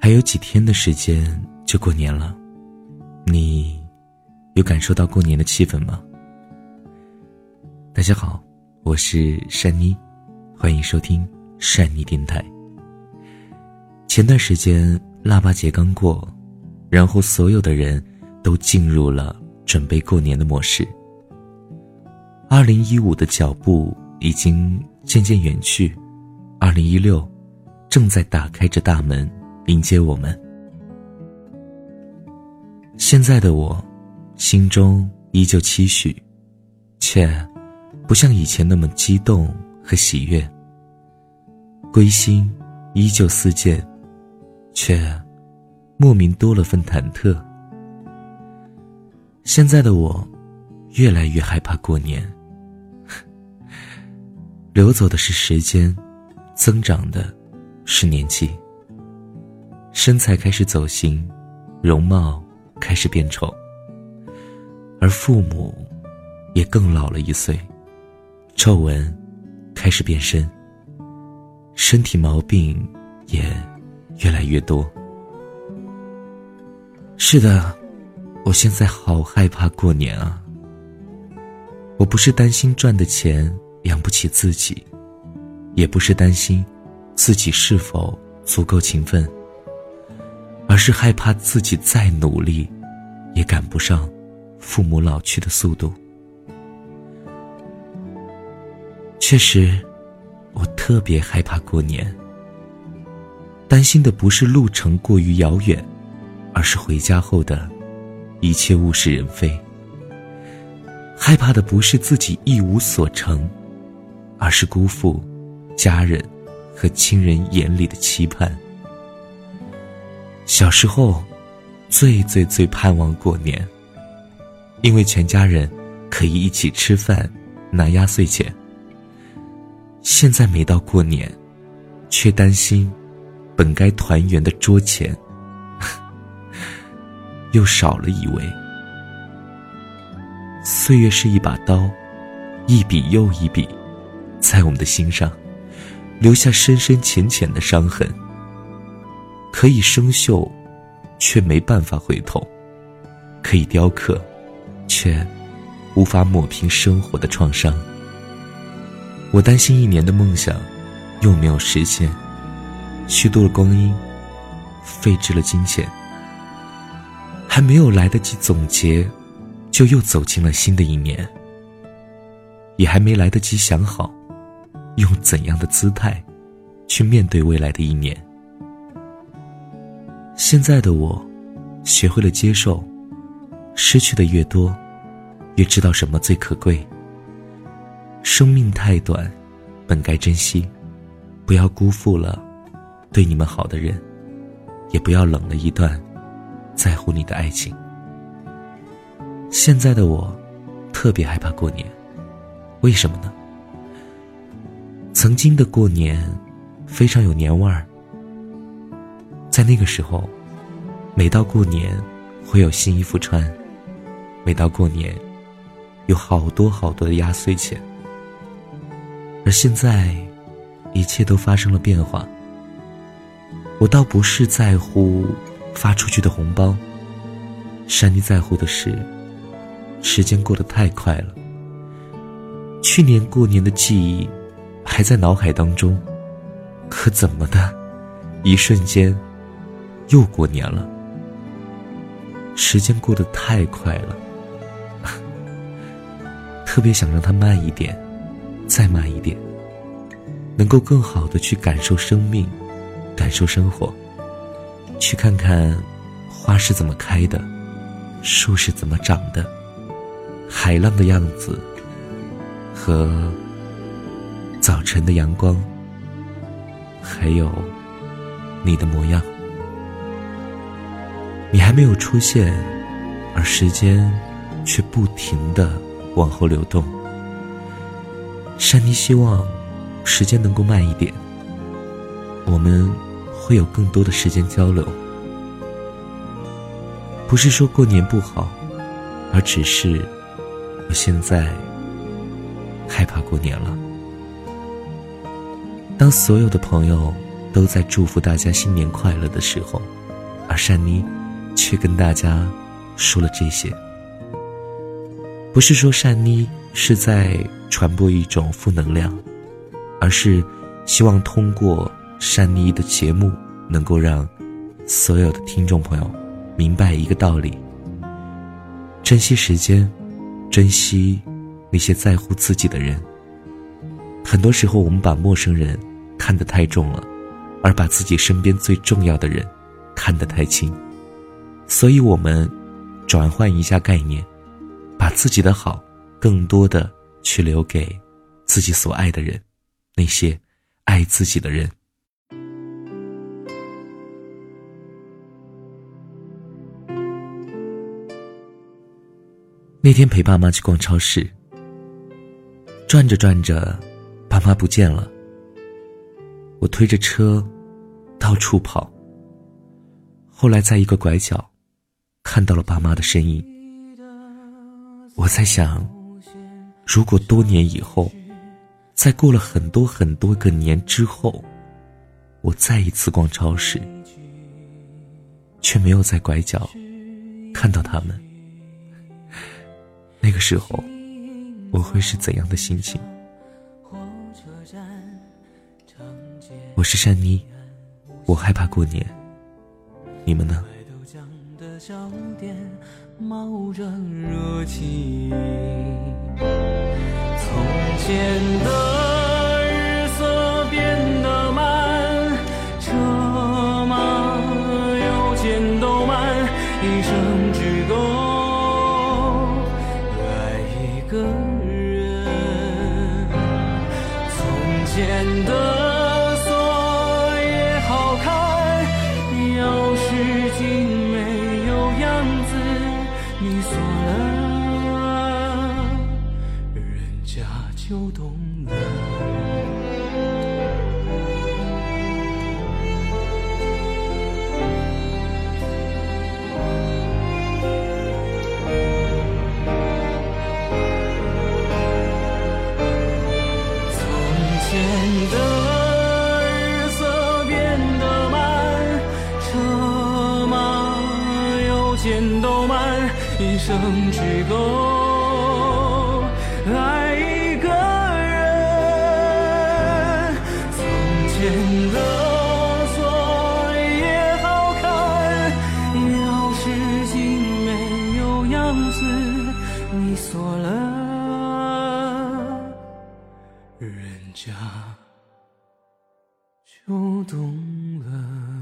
还有几天的时间就过年了，你有感受到过年的气氛吗？大家好，我是珊妮，欢迎收听善妮电台。前段时间腊八节刚过，然后所有的人都进入了准备过年的模式。二零一五的脚步已经渐渐远去，二零一六正在打开着大门。迎接我们。现在的我，心中依旧期许，却不像以前那么激动和喜悦。归心依旧似箭，却莫名多了份忐忑。现在的我，越来越害怕过年。流走的是时间，增长的是年纪。身材开始走形，容貌开始变丑，而父母也更老了一岁，皱纹开始变深，身体毛病也越来越多。是的，我现在好害怕过年啊！我不是担心赚的钱养不起自己，也不是担心自己是否足够勤奋。而是害怕自己再努力，也赶不上父母老去的速度。确实，我特别害怕过年。担心的不是路程过于遥远，而是回家后的一切物是人非。害怕的不是自己一无所成，而是辜负家人和亲人眼里的期盼。小时候，最最最盼望过年，因为全家人可以一起吃饭、拿压岁钱。现在每到过年，却担心本该团圆的桌前又少了一位。岁月是一把刀，一笔又一笔，在我们的心上留下深深浅浅的伤痕。可以生锈，却没办法回头；可以雕刻，却无法抹平生活的创伤。我担心一年的梦想又没有实现，虚度了光阴，废置了金钱，还没有来得及总结，就又走进了新的一年，也还没来得及想好用怎样的姿态去面对未来的一年。现在的我，学会了接受，失去的越多，越知道什么最可贵。生命太短，本该珍惜，不要辜负了对你们好的人，也不要冷了一段在乎你的爱情。现在的我，特别害怕过年，为什么呢？曾经的过年，非常有年味儿。在那个时候，每到过年会有新衣服穿，每到过年有好多好多的压岁钱。而现在，一切都发生了变化。我倒不是在乎发出去的红包，珊妮在乎的是，时间过得太快了。去年过年的记忆还在脑海当中，可怎么的，一瞬间。又过年了，时间过得太快了，特别想让它慢一点，再慢一点，能够更好的去感受生命，感受生活，去看看花是怎么开的，树是怎么长的，海浪的样子和早晨的阳光，还有你的模样。你还没有出现，而时间却不停的往后流动。珊妮希望时间能够慢一点，我们会有更多的时间交流。不是说过年不好，而只是我现在害怕过年了。当所有的朋友都在祝福大家新年快乐的时候，而善妮却跟大家说了这些。不是说善妮是在传播一种负能量，而是希望通过善妮的节目，能够让所有的听众朋友明白一个道理：珍惜时间，珍惜那些在乎自己的人。很多时候，我们把陌生人看得太重了，而把自己身边最重要的人看得太轻。所以，我们转换一下概念。把自己的好，更多的去留给自己所爱的人，那些爱自己的人。那天陪爸妈去逛超市，转着转着，爸妈不见了。我推着车到处跑，后来在一个拐角看到了爸妈的身影。我在想，如果多年以后，在过了很多很多个年之后，我再一次逛超市，却没有在拐角看到他们，那个时候我会是怎样的心情？我是珊妮，我害怕过年，你们呢？冒着热气，从前的日色变得慢，车马邮件都慢，一生只够你锁了，人家就懂了。生只够爱一个人从前的锁也好看。钥匙精美有样子你锁了人家就懂了。